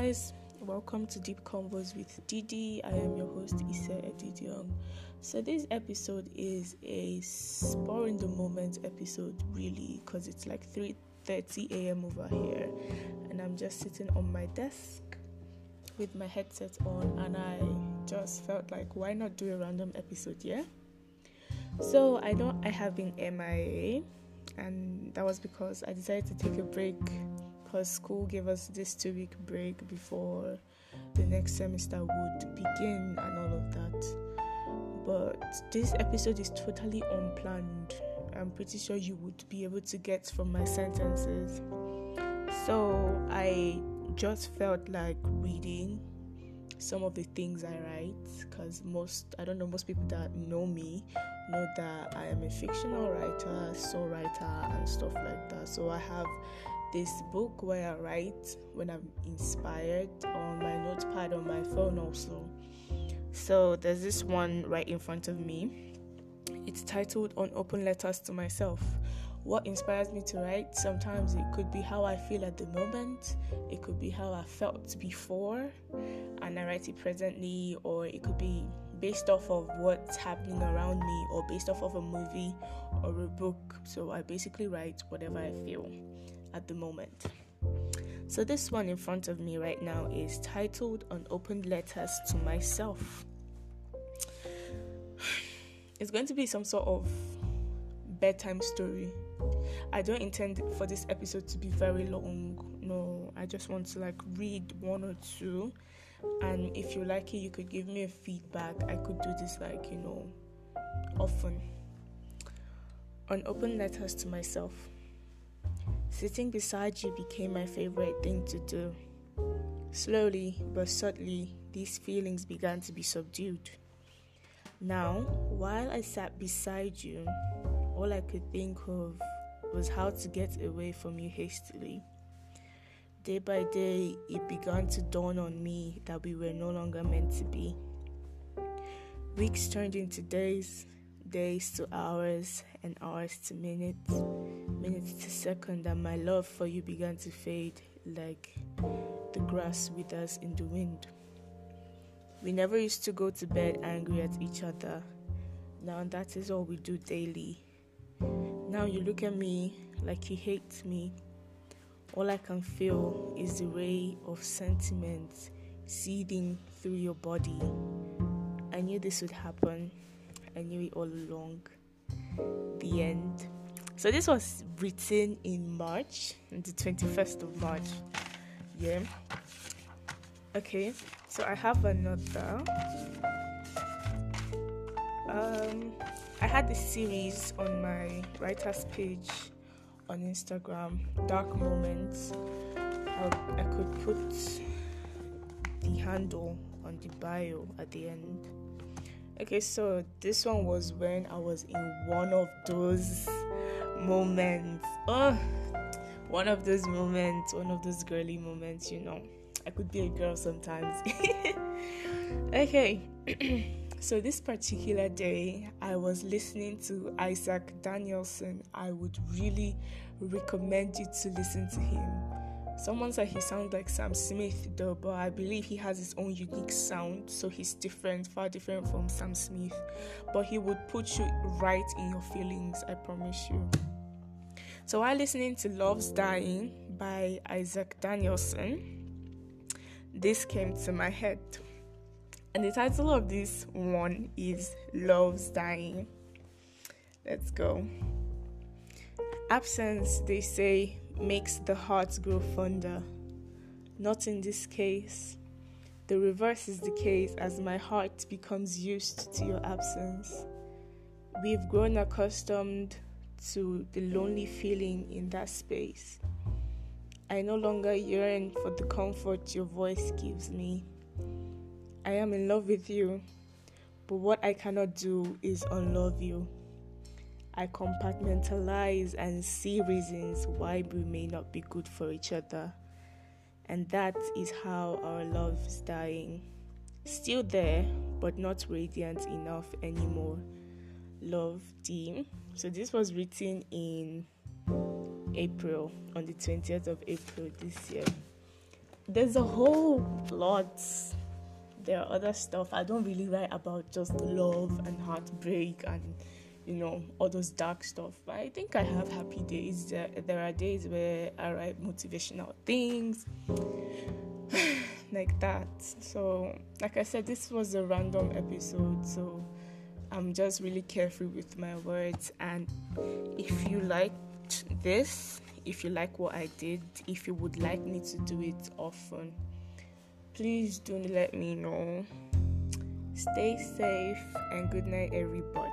guys, welcome to Deep Convos with Didi. I am your host Issa Edidiong. So this episode is a spur in the moment episode, really, because it's like 3:30 a.m. over here, and I'm just sitting on my desk with my headset on, and I just felt like, why not do a random episode? Yeah. So I know I have been MIA, and that was because I decided to take a break because school gave us this two week break before the next semester would begin and all of that. But this episode is totally unplanned. I'm pretty sure you would be able to get from my sentences. So I just felt like reading some of the things I write because most, I don't know, most people that know me know that I am a fictional writer, soul writer, and stuff like that. So I have this book where I write when I'm inspired on my notepad on my phone also. So there's this one right in front of me. It's titled On Open Letters to Myself. What inspires me to write? Sometimes it could be how I feel at the moment, it could be how I felt before, and I write it presently, or it could be based off of what's happening around me, or based off of a movie or a book. So I basically write whatever I feel at the moment. So, this one in front of me right now is titled Unopened Letters to Myself. It's going to be some sort of bedtime story. I don't intend for this episode to be very long. No, I just want to like read one or two. And if you like it, you could give me a feedback. I could do this like, you know, often. Unopened letters to myself. Sitting beside you became my favorite thing to do. Slowly but subtly, these feelings began to be subdued. Now, while I sat beside you, all I could think of was how to get away from you hastily. Day by day, it began to dawn on me that we were no longer meant to be. Weeks turned into days, days to hours, and hours to minutes, minutes to seconds, and my love for you began to fade like the grass withers in the wind. We never used to go to bed angry at each other. Now that is all we do daily. Now you look at me like you hate me. All I can feel is the ray of sentiment seething through your body. I knew this would happen. I knew it all along. The end. So this was written in March, the 21st of March. Yeah. Okay, so I have another. Um, I had this series on my writer's page on Instagram, Dark Moments. I, I could put the handle on the bio at the end. Okay, so this one was when I was in one of those moments. Oh, one of those moments, one of those girly moments, you know. I could be a girl sometimes. okay, so this particular day, I was listening to Isaac Danielson. I would really recommend you to listen to him. Someone said he sounds like Sam Smith, though, but I believe he has his own unique sound, so he's different, far different from Sam Smith. But he would put you right in your feelings, I promise you. So while listening to Love's Dying by Isaac Danielson, this came to my head. And the title of this one is Love's Dying. Let's go. Absence, they say, makes the heart grow fonder. Not in this case. The reverse is the case as my heart becomes used to your absence. We've grown accustomed to the lonely feeling in that space. I no longer yearn for the comfort your voice gives me. I am in love with you, but what I cannot do is unlove you. I compartmentalize and see reasons why we may not be good for each other. And that is how our love is dying. Still there, but not radiant enough anymore. Love D. So this was written in April, on the 20th of April this year. there's a whole lot. There are other stuff I don't really write about just love and heartbreak and you know all those dark stuff. But I think I have happy days. There, there are days where I write motivational things like that. So, like I said, this was a random episode. So I'm just really careful with my words. And if you liked this, if you like what I did, if you would like me to do it often, please do let me know. Stay safe and good night, everybody.